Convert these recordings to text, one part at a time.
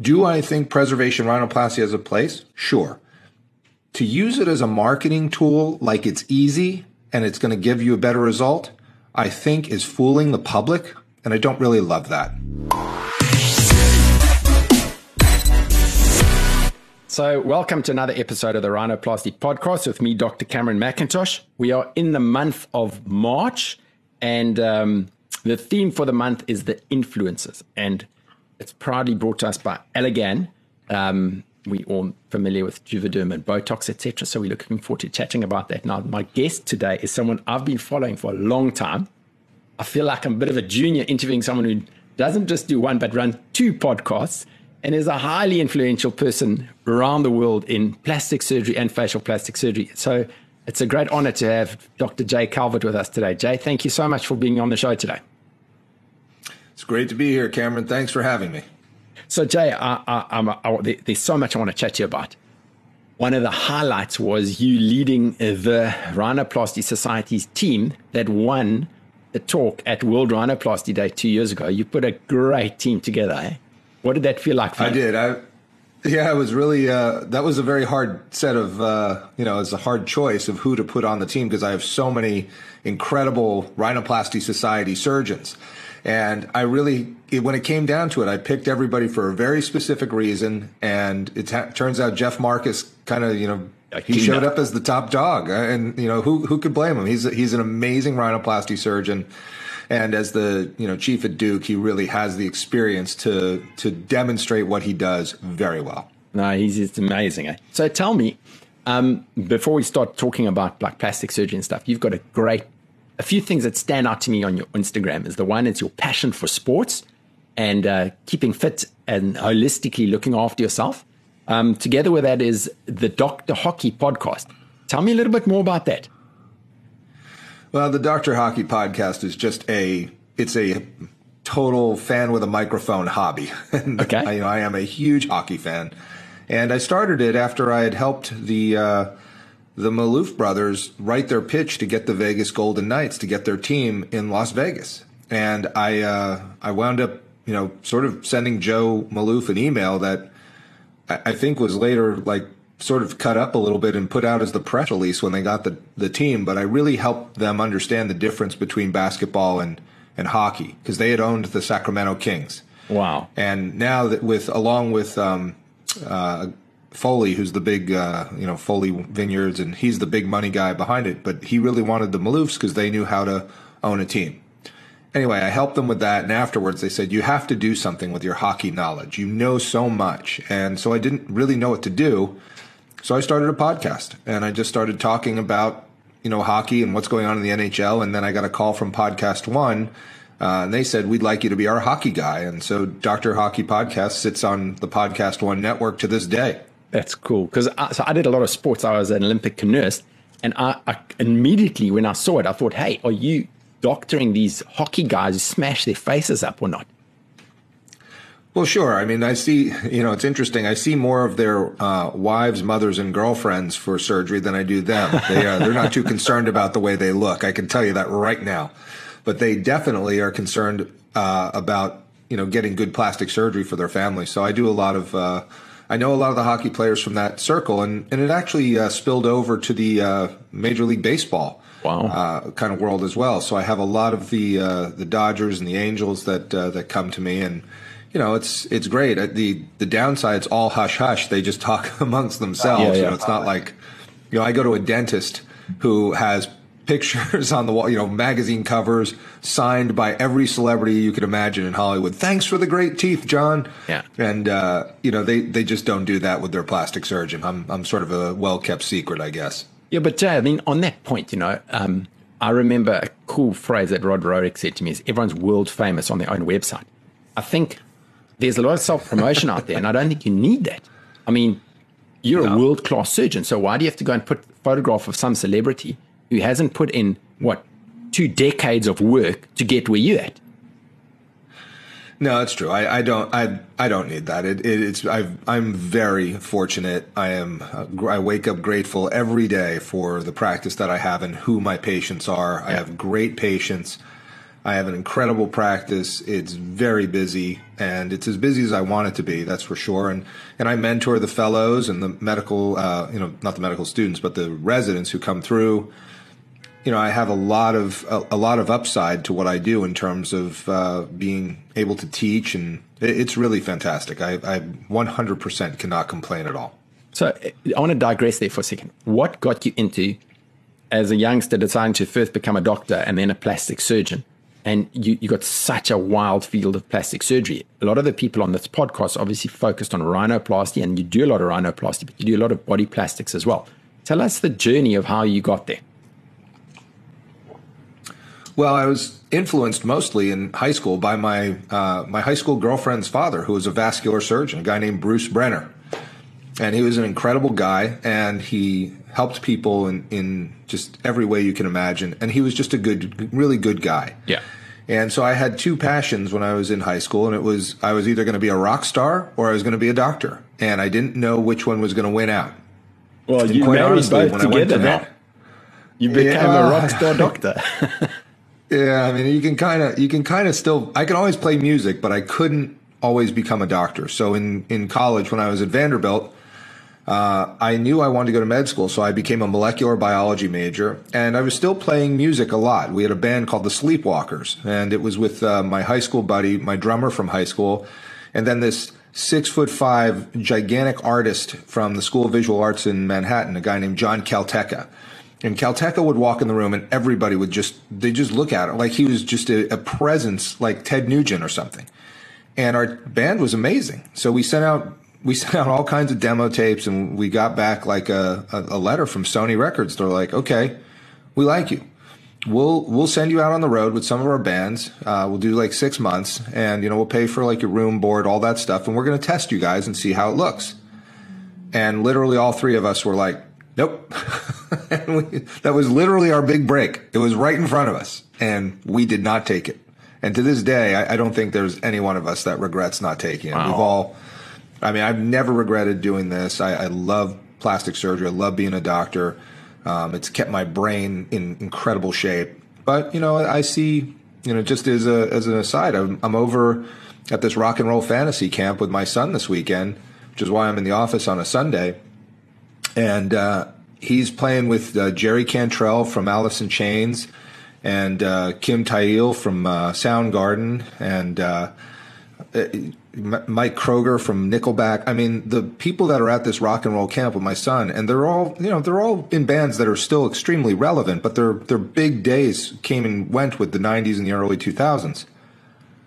Do I think preservation rhinoplasty has a place? Sure. To use it as a marketing tool like it's easy and it's going to give you a better result, I think is fooling the public. And I don't really love that. So, welcome to another episode of the Rhinoplasty podcast with me, Dr. Cameron McIntosh. We are in the month of March, and um, the theme for the month is the influences. And it's proudly brought to us by Allergan. Um, we all familiar with Juvederm and Botox, etc. So we're looking forward to chatting about that. Now, my guest today is someone I've been following for a long time. I feel like I'm a bit of a junior interviewing someone who doesn't just do one but run two podcasts and is a highly influential person around the world in plastic surgery and facial plastic surgery. So it's a great honor to have Dr. Jay Calvert with us today. Jay, thank you so much for being on the show today. It's great to be here, Cameron. Thanks for having me. So, Jay, I, I, I, there's so much I want to chat to you about. One of the highlights was you leading the Rhinoplasty Society's team that won the talk at World Rhinoplasty Day two years ago. You put a great team together. Eh? What did that feel like? I you? I did. I yeah, it was really uh, that was a very hard set of uh, you know, it's a hard choice of who to put on the team because I have so many incredible rhinoplasty society surgeons. And I really, when it came down to it, I picked everybody for a very specific reason. And it ha- turns out Jeff Marcus kind of, you know, he showed up as the top dog, and you know who who could blame him? He's he's an amazing rhinoplasty surgeon. And as the you know chief at Duke, he really has the experience to to demonstrate what he does very well. No, he's just amazing. Eh? So tell me, um, before we start talking about like plastic surgery and stuff, you've got a great a few things that stand out to me on your Instagram. Is the one, it's your passion for sports and uh, keeping fit and holistically looking after yourself. Um, together with that is the Doctor Hockey podcast. Tell me a little bit more about that. Well, the Doctor Hockey podcast is just a it's a total fan with a microphone hobby. okay. I, you know, I am a huge hockey fan, and I started it after I had helped the uh, the Maloof brothers write their pitch to get the Vegas Golden Knights to get their team in Las Vegas, and I uh, I wound up you know sort of sending Joe Maloof an email that I, think was later like sort of cut up a little bit and put out as the press release when they got the, the team, but I really helped them understand the difference between basketball and, and hockey because they had owned the Sacramento Kings. Wow. And now that with, along with, um, uh, Foley, who's the big, uh, you know, Foley Vineyards, and he's the big money guy behind it, but he really wanted the Maloofs because they knew how to own a team. Anyway, I helped them with that, and afterwards they said, You have to do something with your hockey knowledge. You know so much. And so I didn't really know what to do. So I started a podcast and I just started talking about, you know, hockey and what's going on in the NHL. And then I got a call from Podcast One. Uh, and they said, We'd like you to be our hockey guy. And so Dr. Hockey Podcast sits on the Podcast One network to this day. That's cool. Because I, so I did a lot of sports. I was an Olympic canoeist. And I, I, immediately, when I saw it, I thought, hey, are you doctoring these hockey guys who smash their faces up or not? Well, sure. I mean, I see, you know, it's interesting. I see more of their uh, wives, mothers, and girlfriends for surgery than I do them. They, uh, they're not too concerned about the way they look. I can tell you that right now. But they definitely are concerned uh, about, you know, getting good plastic surgery for their family. So I do a lot of, uh, I know a lot of the hockey players from that circle, and, and it actually uh, spilled over to the uh, Major League Baseball. Wow. kind of world as well. So I have a lot of the the Dodgers and the Angels that that come to me, and you know, it's it's great. Uh, the the downside's all hush hush. They just talk amongst themselves. Yeah, yeah. You know, it's not like you know, I go to a dentist who has pictures on the wall, you know, magazine covers signed by every celebrity you could imagine in Hollywood. Thanks for the great teeth, John. Yeah. And uh, you know, they they just don't do that with their plastic surgeon. I'm I'm sort of a well kept secret, I guess. Yeah, but Jay, I mean, on that point, you know, um, I remember a cool phrase that Rod Rohrich said to me is everyone's world famous on their own website. I think there's a lot of self promotion out there, and I don't think you need that. I mean, you're no. a world class surgeon, so why do you have to go and put a photograph of some celebrity who hasn't put in what two decades of work to get where you're at? No, that's true. I, I don't. I I don't need that. It, it, it's. i am very fortunate. I am. Uh, I wake up grateful every day for the practice that I have and who my patients are. I have great patients. I have an incredible practice. It's very busy, and it's as busy as I want it to be. That's for sure. And and I mentor the fellows and the medical, uh, you know, not the medical students, but the residents who come through. You know, I have a lot of a, a lot of upside to what I do in terms of uh, being able to teach, and it, it's really fantastic. I, I 100% cannot complain at all. So I want to digress there for a second. What got you into, as a youngster, deciding to first become a doctor and then a plastic surgeon? And you, you got such a wild field of plastic surgery. A lot of the people on this podcast obviously focused on rhinoplasty, and you do a lot of rhinoplasty, but you do a lot of body plastics as well. Tell us the journey of how you got there. Well, I was influenced mostly in high school by my uh, my high school girlfriend's father, who was a vascular surgeon, a guy named Bruce Brenner. And he was an incredible guy and he helped people in, in just every way you can imagine. And he was just a good really good guy. Yeah. And so i had two passions when i was in high school and it was i was either going to be a rock star or i was going to be a doctor. And i didn't know which one was going to win out. Well and you married honestly, both together to you became yeah. a rock star doctor yeah i mean you can kind of you can kind of still i can always play music but i couldn't always become a doctor so in in college when i was at vanderbilt uh, I knew I wanted to go to med school, so I became a molecular biology major, and I was still playing music a lot. We had a band called the Sleepwalkers, and it was with uh, my high school buddy, my drummer from high school, and then this six foot five gigantic artist from the School of Visual Arts in Manhattan, a guy named John Calteka. And Calteka would walk in the room, and everybody would just they just look at it like he was just a, a presence, like Ted Nugent or something. And our band was amazing. So we sent out we sent out all kinds of demo tapes and we got back like a, a, a, letter from Sony Records. They're like, okay, we like you. We'll we'll send you out on the road with some of our bands. Uh, we'll do like six months, and you know we'll pay for like your room, board, all that stuff, and we're going to test you guys and see how it looks. And literally, all three of us were like, nope. and we, that was literally our big break. It was right in front of us, and we did not take it. And to this day, I, I don't think there's any one of us that regrets not taking it. Wow. We've all I mean, I've never regretted doing this. I, I love plastic surgery. I love being a doctor. Um, it's kept my brain in incredible shape. But you know, I see, you know, just as a as an aside, I'm, I'm over at this rock and roll fantasy camp with my son this weekend, which is why I'm in the office on a Sunday, and uh, he's playing with uh, Jerry Cantrell from Alice in Chains and uh, Kim Thayil from uh, Soundgarden and uh, Mike Kroeger from Nickelback. I mean, the people that are at this rock and roll camp with my son, and they're all, you know, they're all in bands that are still extremely relevant, but their their big days came and went with the '90s and the early 2000s.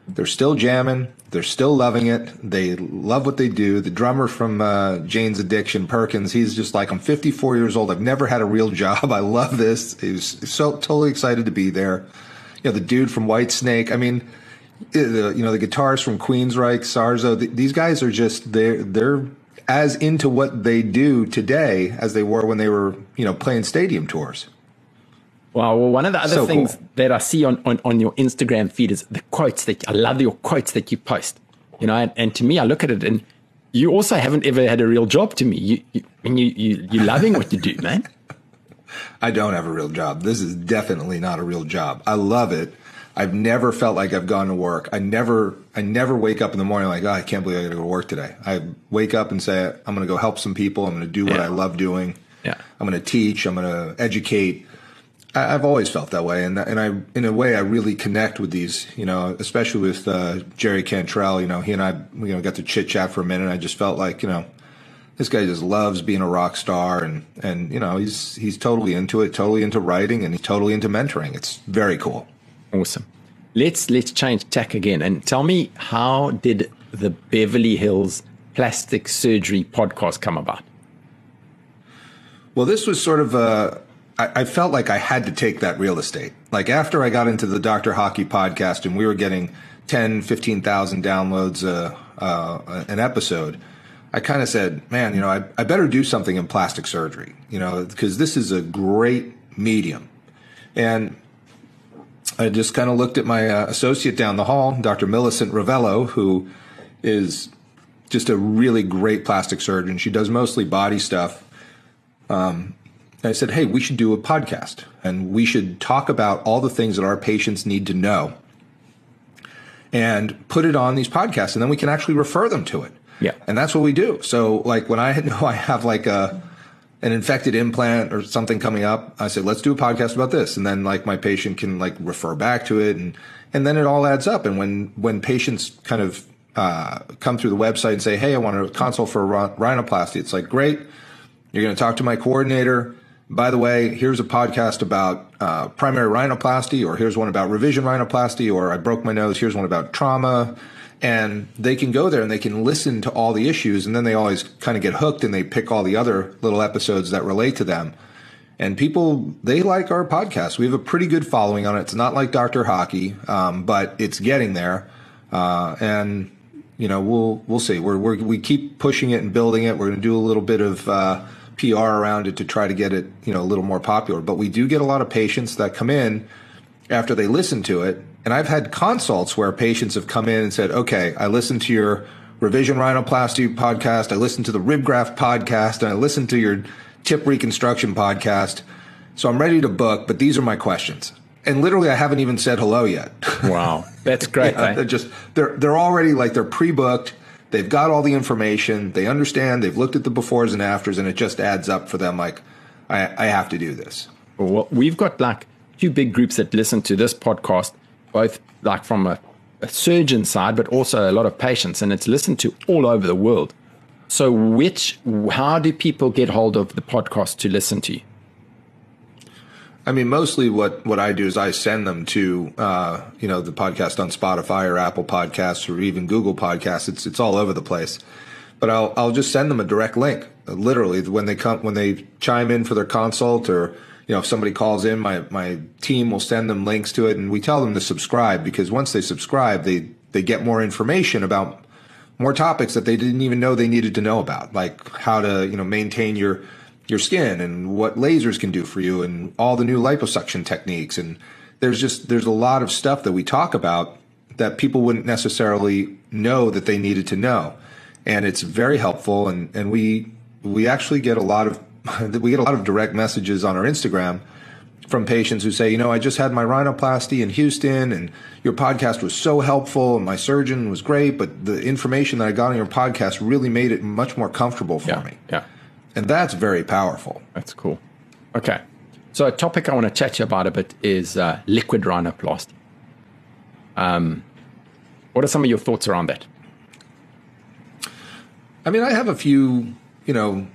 They're still jamming. They're still loving it. They love what they do. The drummer from uh, Jane's Addiction, Perkins, he's just like, I'm 54 years old. I've never had a real job. I love this. He's so totally excited to be there. You know, the dude from Whitesnake. I mean the you know the guitars from Queensryche, Sarzo. The, these guys are just they're they're as into what they do today as they were when they were you know playing stadium tours. Wow. Well, one of the other so things cool. that I see on, on, on your Instagram feed is the quotes that I love your quotes that you post. You know, and, and to me, I look at it and you also haven't ever had a real job to me. You, you, you, you you're loving what you do, man. I don't have a real job. This is definitely not a real job. I love it. I've never felt like I've gone to work. I never, I never wake up in the morning like, oh, I can't believe I got to go to work today. I wake up and say, I'm going to go help some people. I'm going to do what yeah. I love doing. Yeah. I'm going to teach. I'm going to educate. I, have always felt that way, and and I, in a way, I really connect with these. You know, especially with uh, Jerry Cantrell. You know, he and I, you know, got to chit chat for a minute. I just felt like, you know, this guy just loves being a rock star, and and you know, he's he's totally into it, totally into writing, and he's totally into mentoring. It's very cool. Awesome. Let's let's change tack again and tell me how did the Beverly Hills Plastic Surgery podcast come about? Well, this was sort of a. I, I felt like I had to take that real estate. Like after I got into the Doctor Hockey podcast and we were getting 10, 15,000 downloads uh, uh, an episode, I kind of said, man, you know, I, I better do something in plastic surgery, you know, because this is a great medium. And I just kind of looked at my uh, associate down the hall, Dr. Millicent Rovelo, who is just a really great plastic surgeon. She does mostly body stuff. Um, I said, hey, we should do a podcast and we should talk about all the things that our patients need to know and put it on these podcasts, and then we can actually refer them to it. Yeah. And that's what we do. So like when I know I have like a an infected implant or something coming up, I say, let's do a podcast about this. And then like my patient can like refer back to it and and then it all adds up. And when when patients kind of uh, come through the website and say, Hey, I want a consult for a rhinoplasty, it's like, great. You're going to talk to my coordinator. By the way, here's a podcast about uh, primary rhinoplasty, or here's one about revision rhinoplasty, or I broke my nose. Here's one about trauma. And they can go there and they can listen to all the issues and then they always kind of get hooked and they pick all the other little episodes that relate to them. And people they like our podcast. We have a pretty good following on it. It's not like dr hockey um, but it's getting there. Uh, and you know we'll we'll see. We're, we're, we keep pushing it and building it. We're going to do a little bit of uh, pr around it to try to get it you know a little more popular but we do get a lot of patients that come in after they listen to it and I've had consults where patients have come in and said, okay, I listened to your revision rhinoplasty podcast. I listened to the rib graft podcast and I listened to your tip reconstruction podcast. So I'm ready to book, but these are my questions. And literally, I haven't even said hello yet. Wow. That's great. yeah, eh? they're just, they're, they're already like, they're pre-booked. They've got all the information. They understand. They've looked at the befores and afters and it just adds up for them. Like, I, I have to do this. Well, we've got like two big groups that listen to this podcast both like from a, a surgeon side, but also a lot of patients, and it's listened to all over the world. So, which, how do people get hold of the podcast to listen to? I mean, mostly what, what I do is I send them to, uh, you know, the podcast on Spotify or Apple Podcasts or even Google Podcasts. It's it's all over the place. But I'll I'll just send them a direct link. Literally, when they come when they chime in for their consult or you know, if somebody calls in, my, my team will send them links to it and we tell them to subscribe because once they subscribe, they, they get more information about more topics that they didn't even know they needed to know about, like how to, you know, maintain your, your skin and what lasers can do for you and all the new liposuction techniques. And there's just, there's a lot of stuff that we talk about that people wouldn't necessarily know that they needed to know. And it's very helpful. And, and we, we actually get a lot of we get a lot of direct messages on our Instagram from patients who say, you know, I just had my rhinoplasty in Houston and your podcast was so helpful and my surgeon was great, but the information that I got on your podcast really made it much more comfortable for yeah, me. Yeah. And that's very powerful. That's cool. Okay. So a topic I want to chat to you about a bit is uh, liquid rhinoplasty. Um, what are some of your thoughts around that? I mean, I have a few, you know,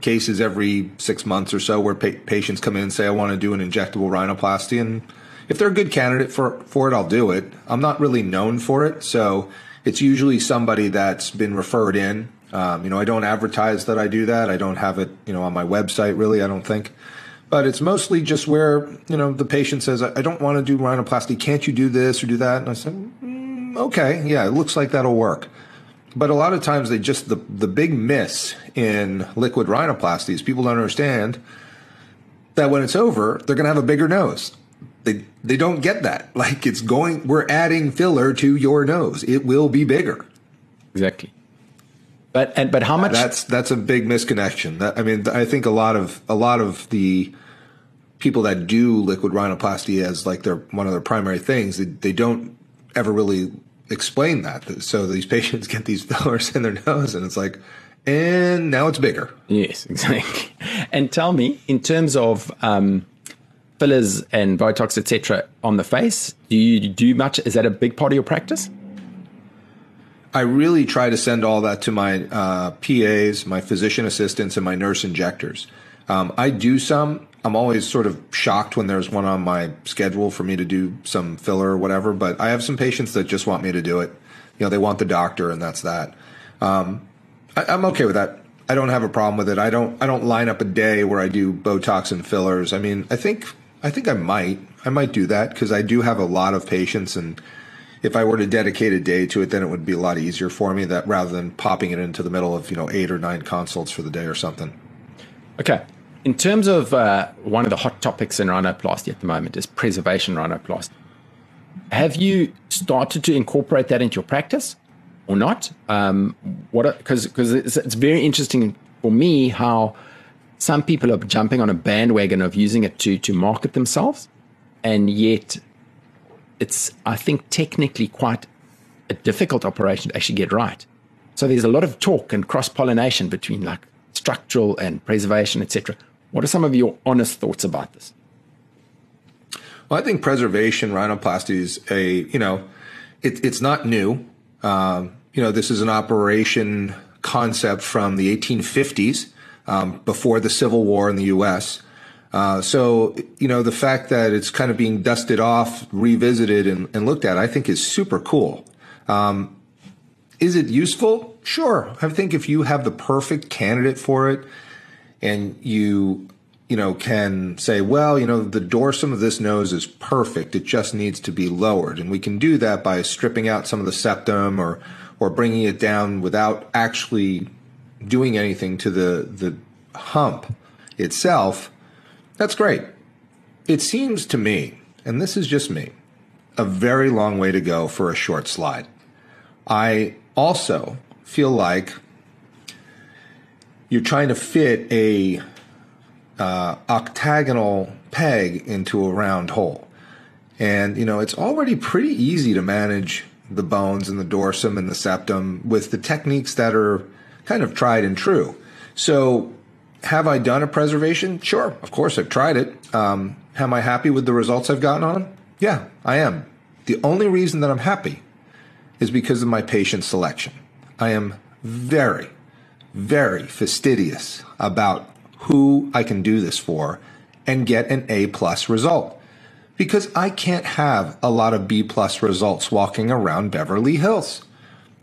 cases every six months or so where pa- patients come in and say, I want to do an injectable rhinoplasty. And if they're a good candidate for, for it, I'll do it. I'm not really known for it. So it's usually somebody that's been referred in. Um, you know, I don't advertise that I do that. I don't have it, you know, on my website really, I don't think. But it's mostly just where, you know, the patient says, I don't want to do rhinoplasty. Can't you do this or do that? And I said, mm, okay, yeah, it looks like that'll work. But a lot of times they just the the big miss in liquid rhinoplasty is people don't understand that when it's over, they're going to have a bigger nose. They they don't get that. Like it's going we're adding filler to your nose. It will be bigger. Exactly. But and but how much That's that's a big misconnection. That, I mean, I think a lot of a lot of the people that do liquid rhinoplasty as like their one of their primary things, they, they don't ever really explain that. So these patients get these fillers in their nose, and it's like, and now it's bigger. Yes, exactly. And tell me, in terms of um, fillers and Botox, etc., on the face, do you do much? Is that a big part of your practice? I really try to send all that to my uh, PAs, my physician assistants, and my nurse injectors. Um, I do some. I'm always sort of shocked when there's one on my schedule for me to do some filler or whatever, but I have some patients that just want me to do it. You know, they want the doctor and that's that. Um, I, I'm okay with that. I don't have a problem with it. I don't, I don't line up a day where I do Botox and fillers. I mean, I think, I think I might, I might do that because I do have a lot of patients and if I were to dedicate a day to it, then it would be a lot easier for me that rather than popping it into the middle of, you know, eight or nine consults for the day or something. Okay. In terms of uh, one of the hot topics in rhinoplasty at the moment is preservation rhinoplasty. Have you started to incorporate that into your practice or not? Um, what because because it's, it's very interesting for me how some people are jumping on a bandwagon of using it to to market themselves, and yet it's I think technically quite a difficult operation to actually get right. So there's a lot of talk and cross pollination between like structural and preservation, etc. What are some of your honest thoughts about this? Well, I think preservation rhinoplasty is a you know, it, it's not new. Um, you know, this is an operation concept from the 1850s, um, before the Civil War in the U.S. Uh, so, you know, the fact that it's kind of being dusted off, revisited, and, and looked at, I think is super cool. Um, is it useful? Sure. I think if you have the perfect candidate for it and you, you know, can say, well, you know, the dorsum of this nose is perfect. It just needs to be lowered. And we can do that by stripping out some of the septum or, or bringing it down without actually doing anything to the, the hump itself. That's great. It seems to me, and this is just me, a very long way to go for a short slide. I also feel like you're trying to fit a uh, octagonal peg into a round hole. And, you know, it's already pretty easy to manage the bones and the dorsum and the septum with the techniques that are kind of tried and true. So, have I done a preservation? Sure, of course, I've tried it. Um, am I happy with the results I've gotten on? Yeah, I am. The only reason that I'm happy is because of my patient selection. I am very, very fastidious about who I can do this for and get an A plus result. Because I can't have a lot of B plus results walking around Beverly Hills.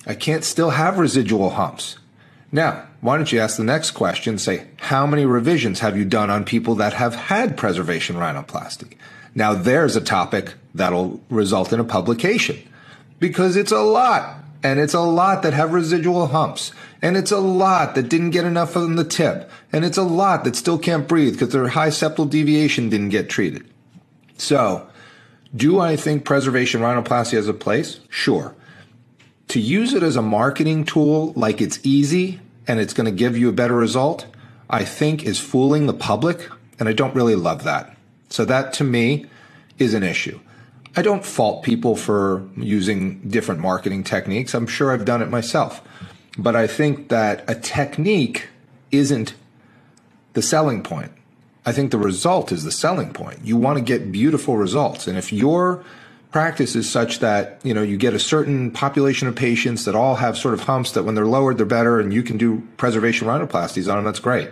I can't still have residual humps. Now, why don't you ask the next question? Say, how many revisions have you done on people that have had preservation rhinoplasty? Now, there's a topic that'll result in a publication because it's a lot. And it's a lot that have residual humps. And it's a lot that didn't get enough on the tip. And it's a lot that still can't breathe because their high septal deviation didn't get treated. So, do I think preservation rhinoplasty has a place? Sure. To use it as a marketing tool like it's easy and it's going to give you a better result, I think is fooling the public. And I don't really love that. So, that to me is an issue. I don't fault people for using different marketing techniques. I'm sure I've done it myself. But I think that a technique isn't the selling point. I think the result is the selling point. You want to get beautiful results. And if your practice is such that, you know, you get a certain population of patients that all have sort of humps that when they're lowered, they're better and you can do preservation rhinoplasties on them, that's great.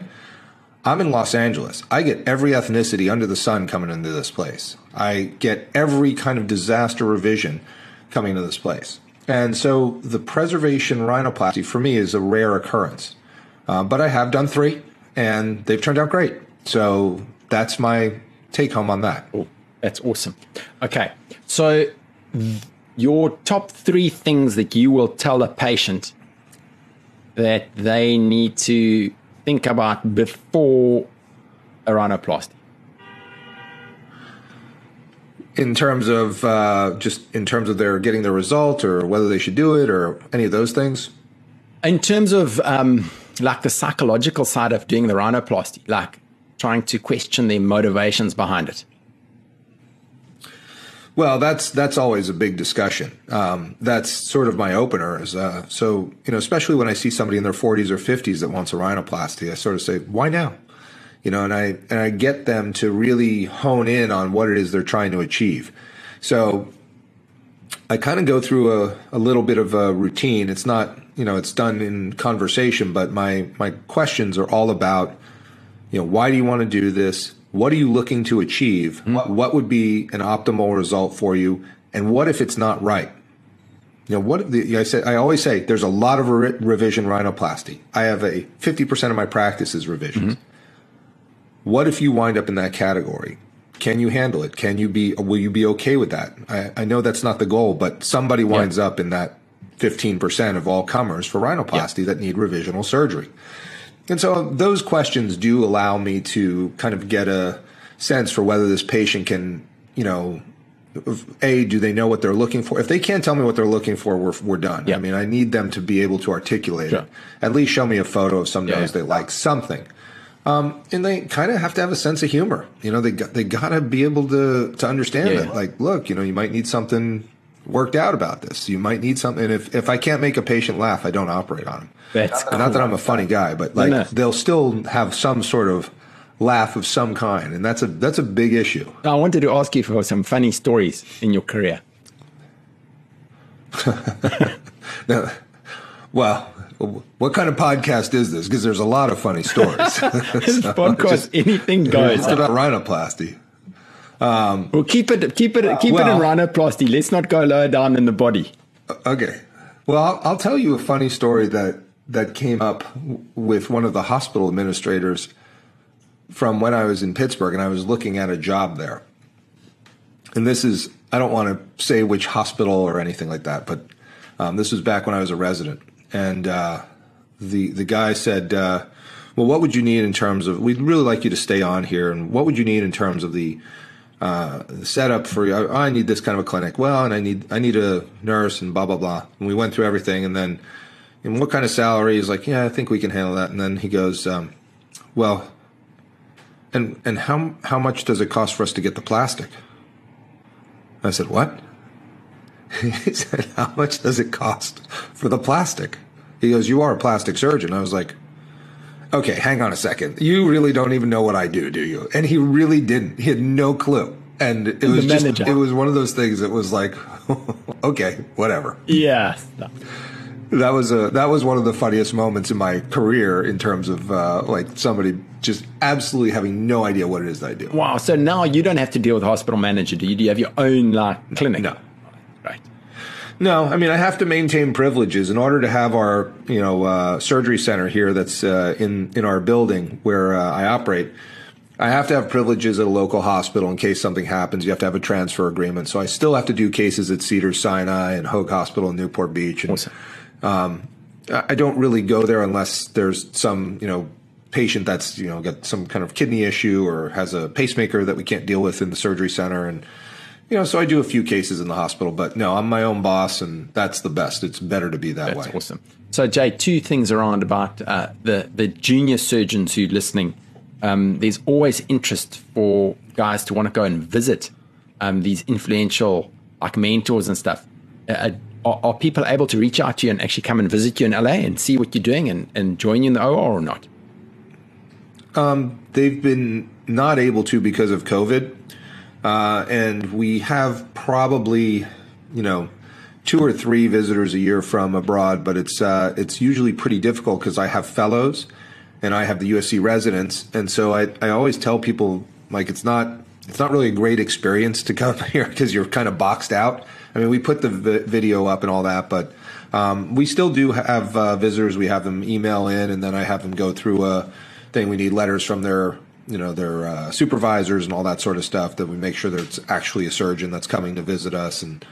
I'm in Los Angeles. I get every ethnicity under the sun coming into this place. I get every kind of disaster revision coming into this place. And so the preservation rhinoplasty for me is a rare occurrence. Uh, but I have done three and they've turned out great. So that's my take home on that. Oh, that's awesome. Okay. So th- your top three things that you will tell a patient that they need to think about before a rhinoplasty? In terms of uh, just in terms of their getting the result, or whether they should do it, or any of those things. In terms of um, like the psychological side of doing the rhinoplasty, like trying to question the motivations behind it. Well, that's that's always a big discussion. Um, that's sort of my opener. Is uh, so you know, especially when I see somebody in their 40s or 50s that wants a rhinoplasty, I sort of say, why now? You know, and I and I get them to really hone in on what it is they're trying to achieve. So I kind of go through a, a little bit of a routine. It's not you know it's done in conversation, but my my questions are all about you know why do you want to do this what are you looking to achieve? Mm-hmm. What, what would be an optimal result for you? And what if it's not right? You know, what the, I say, I always say there's a lot of re- revision rhinoplasty. I have a 50% of my practice is revisions. Mm-hmm. What if you wind up in that category? Can you handle it? Can you be, will you be okay with that? I, I know that's not the goal, but somebody winds yeah. up in that 15% of all comers for rhinoplasty yeah. that need revisional surgery. And so those questions do allow me to kind of get a sense for whether this patient can, you know, a do they know what they're looking for? If they can't tell me what they're looking for, we're we're done. Yeah. I mean, I need them to be able to articulate sure. it. At least show me a photo of some nose yeah. they like, something. Um, and they kind of have to have a sense of humor. You know, they got, they got to be able to to understand Yeah. that. Like, look, you know, you might need something worked out about this. You might need something. And if if I can't make a patient laugh, I don't operate on them. That's And Not that I'm a funny guy, but like no. they'll still have some sort of laugh of some kind, and that's a that's a big issue. I wanted to ask you for some funny stories in your career. Now, well, what kind of podcast is this? Because there's a lot of funny stories. This podcast, anything goes. it's about rhinoplasty. Well, keep it, keep it, keep it in Well- rhinoplasty. Let's not go lower down in the body. Okay. Well, I'll, I'll tell you a funny story that that came up with one of the hospital administrators from when I was in Pittsburgh, and I was looking at a job there. And this is I don't want to say which hospital or anything like that, but um, this was back when I was a resident, and uh, the the guy said, uh, "Well, what would you need in terms of? We'd really like you to stay on here, and what would you need in terms of the uh, setup for? I, I need this kind of a clinic. Well, and I need I need a nurse and blah blah blah. And we went through everything, and then, and what kind of salary? He's like, yeah, I think we can handle that. And then he goes, um, well, and and how how much does it cost for us to get the plastic? I said, what? he said, how much does it cost for the plastic? He goes, you are a plastic surgeon. I was like, okay, hang on a second. You really don't even know what I do, do you? And he really didn't. He had no clue. And it was just, it was one of those things that was like, okay, whatever. Yeah. That was a that was one of the funniest moments in my career in terms of uh, like somebody just absolutely having no idea what it is that I do. Wow. So now you don't have to deal with hospital manager, do you? Do you have your own like clinic? No. No, I mean I have to maintain privileges in order to have our you know uh, surgery center here that's uh, in in our building where uh, I operate. I have to have privileges at a local hospital in case something happens. You have to have a transfer agreement. So I still have to do cases at Cedars Sinai and Hoag Hospital in Newport Beach. And, Awesome. I I don't really go there unless there's some, you know, patient that's, you know, got some kind of kidney issue or has a pacemaker that we can't deal with in the surgery center. And, you know, so I do a few cases in the hospital, but no, I'm my own boss and that's the best. It's better to be that way. That's way. awesome. So, Jay, two things around about uh, the the junior surgeons who are listening. Um, there's always interest for guys to want to go and visit um, these influential like mentors and stuff. Uh, are, are people able to reach out to you and actually come and visit you in LA and see what you're doing and, and join you in the OR or not? They've been not able to because of COVID. Uh, and we have probably, you know, two or three visitors a year from abroad, but it's uh, it's usually pretty difficult because I have fellows and I have the USC residents, and so I, I always tell people like it's not it's not really a great experience to come here because you're kind of boxed out. I mean, we put the vi- video up and all that, but um, we still do have uh, visitors. We have them email in, and then I have them go through a thing. We need letters from their you know their uh, supervisors and all that sort of stuff that we make sure that it's actually a surgeon that's coming to visit us and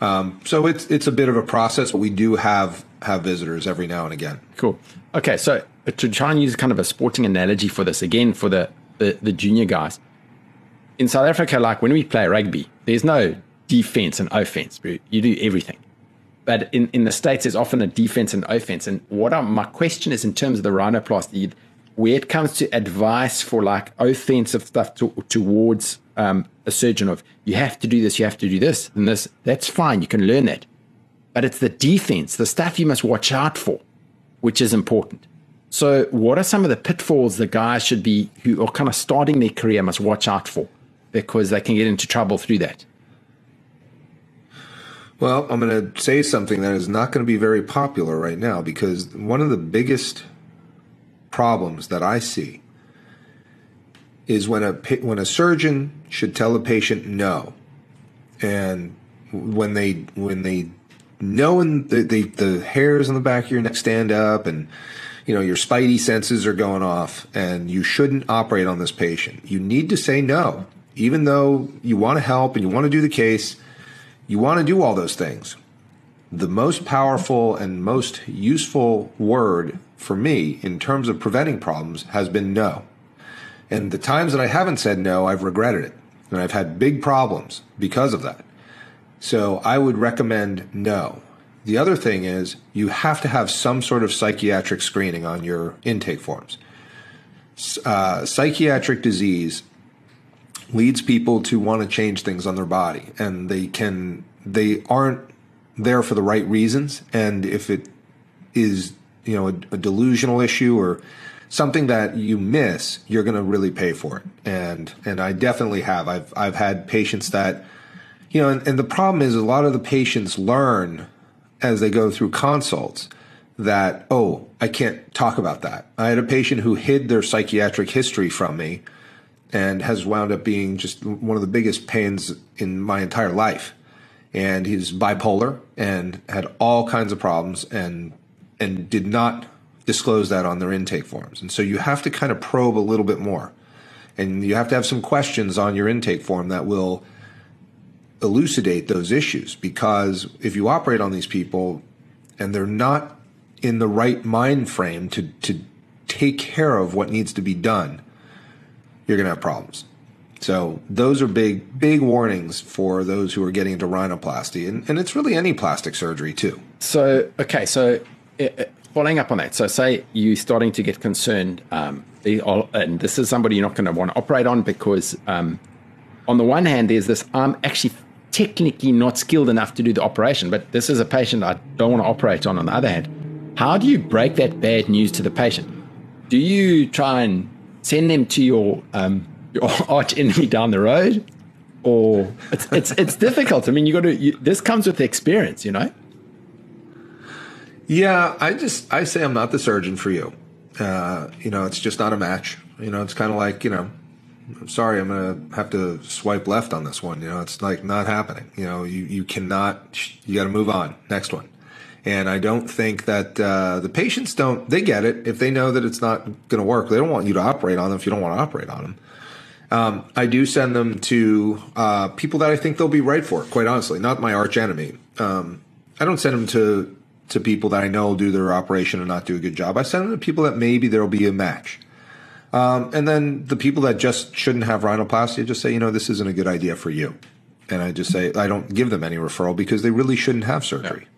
um, so it's it's a bit of a process but we do have have visitors every now and again Cool. Okay, so to try and use kind of a sporting analogy for this again for the, the, the junior guys in South Africa, like when we play rugby, there's no defense and offense. You do everything. But in, in the States, there's often a defense and offense. And what I'm, my question is in terms of the rhinoplasty, where it comes to advice for like offensive stuff to, towards um, a surgeon of you have to do this, you have to do this, and this, that's fine. You can learn that. But it's the defense, the stuff you must watch out for which is important. So, what are some of the pitfalls that guys should be who are kind of starting their career must watch out for because they can get into trouble through that? well i'm going to say something that is not going to be very popular right now because one of the biggest problems that i see is when a when a surgeon should tell a patient no. And when they when they know and the, the the hairs on the back of your neck stand up and you know your spidey senses are going off and you shouldn't operate on this patient you need to say no. Even though you want to help and you want to do the case you want to do all those things. The most powerful and most useful word for me in terms of preventing problems has been no and the times that I haven't said no, I've regretted it. And I've had big problems because of that. So I would recommend no. The other thing is you have to have some sort of psychiatric screening on your intake forms. uh, psychiatric disease leads people to want to change things on their body, and they can they aren't there for the right reasons. And if it is you know a, a delusional issue or something that you miss, you're going to really pay for it. And and I definitely have. I've I've had patients that you know, and, and the problem is a lot of the patients learn as they go through consults that oh, I can't talk about that. I had a patient who hid their psychiatric history from me and has wound up being just one of the biggest pains in my entire life. And he's bipolar and had all kinds of problems and and did not disclose that on their intake forms. And so you have to kind of probe a little bit more. And you have to have some questions on your intake form that will elucidate those issues because if you operate on these people and they're not in the right mind frame to to take care of what needs to be done, you're going to have problems. So those are big, big warnings for those who are getting into rhinoplasty, and, and it's really any plastic surgery too. So okay, so following up on that, so say you're starting to get concerned, um, and this is somebody you're not going to want to operate on because, um, on the one hand, there's this I'm actually technically not skilled enough to do the operation, but this is a patient I don't want to operate on. On the other hand, how do you break that bad news to the patient? Do you try and send them to your um, your arch enemy down the road, or it's it's it's difficult. I mean, you got to. You, this comes with experience, you know. Yeah, I just I say I'm not the surgeon for you. Uh, you know, it's just not a match. You know, it's kind of like you know, I'm sorry, I'm gonna have to swipe left on this one. You know, it's like not happening. You know, you you cannot. You got to move on. Next one. And I don't think that uh, the patients don't. They get it if they know that it's not going to work. They don't want you to operate on them if you don't want to operate on them. Um, I do send them to uh, people that I think they'll be right for. Quite honestly, not my arch enemy. Um, I don't send them to to people that I know do their operation and not do a good job. I send them to people that maybe there'll be a match. Um, and then the people that just shouldn't have rhinoplasty, I just say, you know, this isn't a good idea for you. And I just say, I don't give them any referral because they really shouldn't have surgery.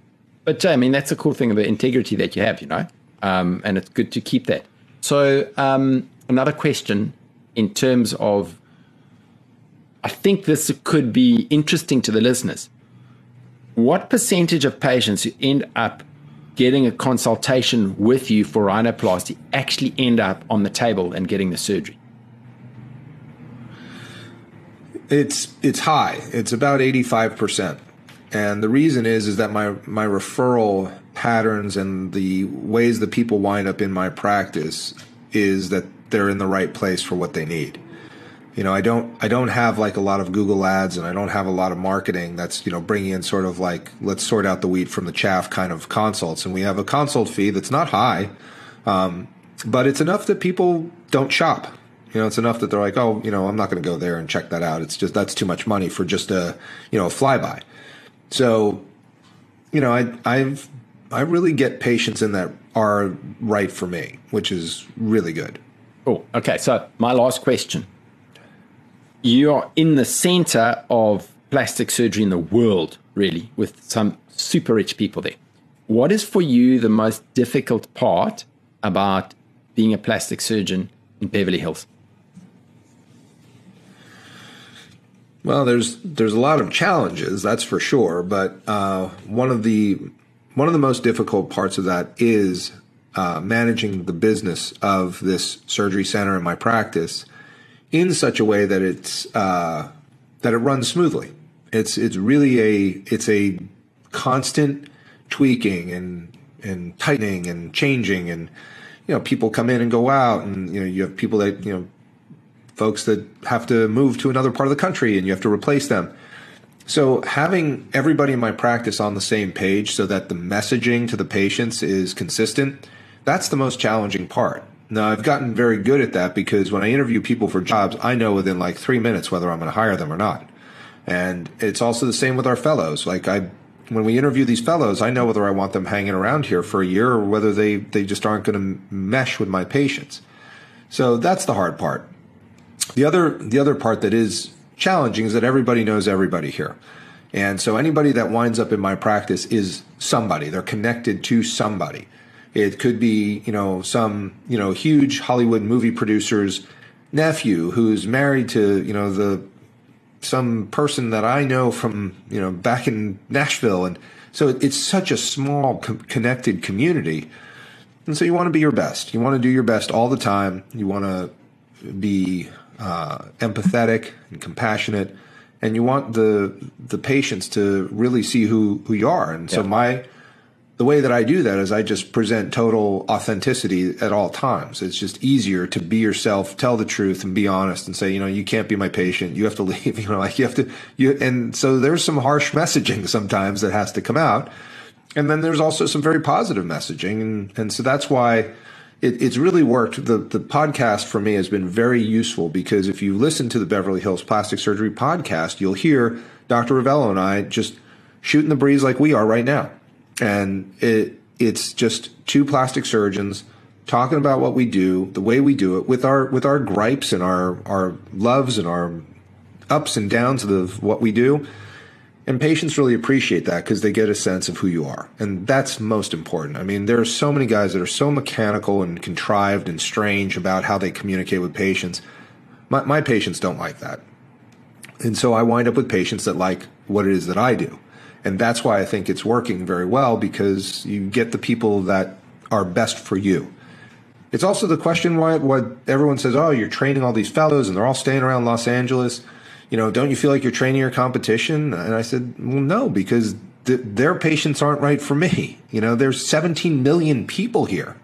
But I mean, that's the cool thing about integrity that you have, you know, um, and it's good to keep that. So, um, another question in terms of, I think this could be interesting to the listeners. What percentage of patients who end up getting a consultation with you for rhinoplasty actually end up on the table and getting the surgery? It's it's high. It's about eighty five percent. And the reason is is that my my referral patterns and the ways that people wind up in my practice is that they're in the right place for what they need. You know, I don't I don't have like a lot of Google ads and I don't have a lot of marketing that's, you know, bringing in sort of like let's sort out the wheat from the chaff kind of consults and we have a consult fee that's not high. Um, but it's enough that people don't shop. You know, it's enough that they're like, "Oh, you know, I'm not going to go there and check that out. It's just that's too much money for just a, you know, a flyby." So, you know, I I've I really get patients in that are right for me, which is really good. Oh, okay. So my last question: You are in the center of plastic surgery in the world, really, with some super rich people there. What is for you the most difficult part about being a plastic surgeon in Beverly Hills? Well, there's there's a lot of challenges, that's for sure. But uh, one of the one of the most difficult parts of that is uh, managing the business of this surgery center in my practice in such a way that it's uh, that it runs smoothly. It's it's really a it's a constant tweaking and and tightening and changing and you know people come in and go out and you know you have people that you know folks that have to move to another part of the country and you have to replace them. So having everybody in my practice on the same page so that the messaging to the patients is consistent, that's the most challenging part. Now I've gotten very good at that because when I interview people for jobs, I know within like three minutes whether I'm going to hire them or not. And it's also the same with our fellows. Like I, when we interview these fellows, I know whether I want them hanging around here for a year or whether they, they just aren't going to mesh with my patients. So that's the hard part. The other the other part that is challenging is that everybody knows everybody here. And so anybody that winds up in my practice is somebody. They're connected to somebody. It could be, you know, some, you know, huge Hollywood movie producer's nephew who's married to, you know, the some person that I know from, you know, back in Nashville. And so it's such a small co- connected community. And so you want to be your best. You want to do your best all the time. You want to be uh, empathetic and compassionate, and you want the the patients to really see who who you are. And so Yeah. my the way that I do that is I just present total authenticity at all times. It's just easier to be yourself, tell the truth, and be honest, and say, you know, you can't be my patient. You have to leave. You know, like you have to. You and so there's some harsh messaging sometimes that has to come out, and then there's also some very positive messaging, and and so that's why. It, it's really worked. The the podcast for me has been very useful because if you listen to the Beverly Hills Plastic Surgery podcast, you'll hear Dr. Rovelo and I just shooting the breeze like we are right now and it it's just two plastic surgeons talking about what we do, the way we do it, with our with our gripes and our our loves and our ups and downs of what we do. And patients really appreciate that because they get a sense of who you are. And that's most important. I mean, there are so many guys that are so mechanical and contrived and strange about how they communicate with patients. My, my patients don't like that. And so I wind up with patients that like what it is that I do. And that's why I think it's working very well because you get the people that are best for you. It's also the question why what everyone says, oh, you're training all these fellows and they're all staying around Los Angeles. You know, don't you feel like you're training your competition? And I said, well, no, because th- their patients aren't right for me. You know, there's 17 million people here.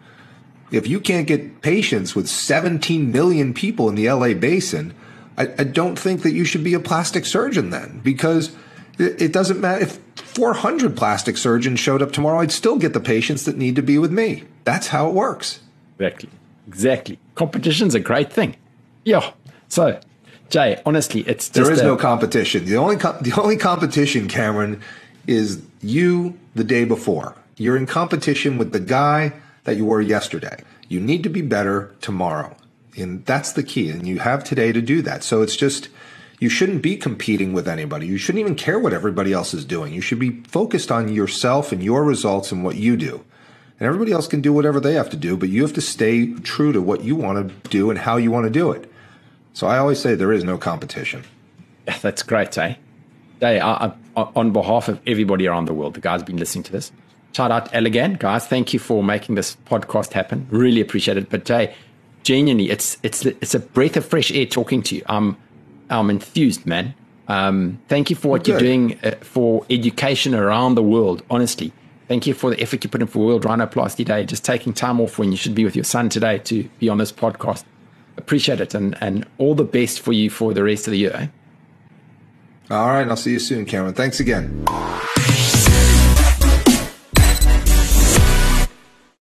If you can't get patients with 17 million people in the LA basin, I, I don't think that you should be a plastic surgeon then because it, it doesn't matter if 400 plastic surgeons showed up tomorrow, I'd still get the patients that need to be with me. That's how it works. Exactly. Exactly. Competition's a great thing. Yeah. So, Jay, honestly, it's just There is a- no competition. The only com- the only competition, Cameron, is you the day before. You're in competition with the guy that you were yesterday. You need to be better tomorrow. And that's the key. And you have today to do that. So it's just you shouldn't be competing with anybody. You shouldn't even care what everybody else is doing. You should be focused on yourself and your results and what you do. And everybody else can do whatever they have to do, but you have to stay true to what you want to do and how you want to do it. So I always say there is no competition. That's great, eh? Jay, I, I, on behalf of everybody around the world, the guys been listening to this, shout out Elegant, guys. Thank you for making this podcast happen. Really appreciate it. But Jay, genuinely, it's it's it's a breath of fresh air talking to you. I'm I'm enthused, man. Um, thank you for what you're doing uh, for education around the world. Honestly, thank you for the effort you put in for World Rhinoplasty Day. Just taking time off when you should be with your son today to be on this podcast. Appreciate it, and and all the best for you for the rest of the year. Eh? All right, I'll see you soon, Cameron. Thanks again.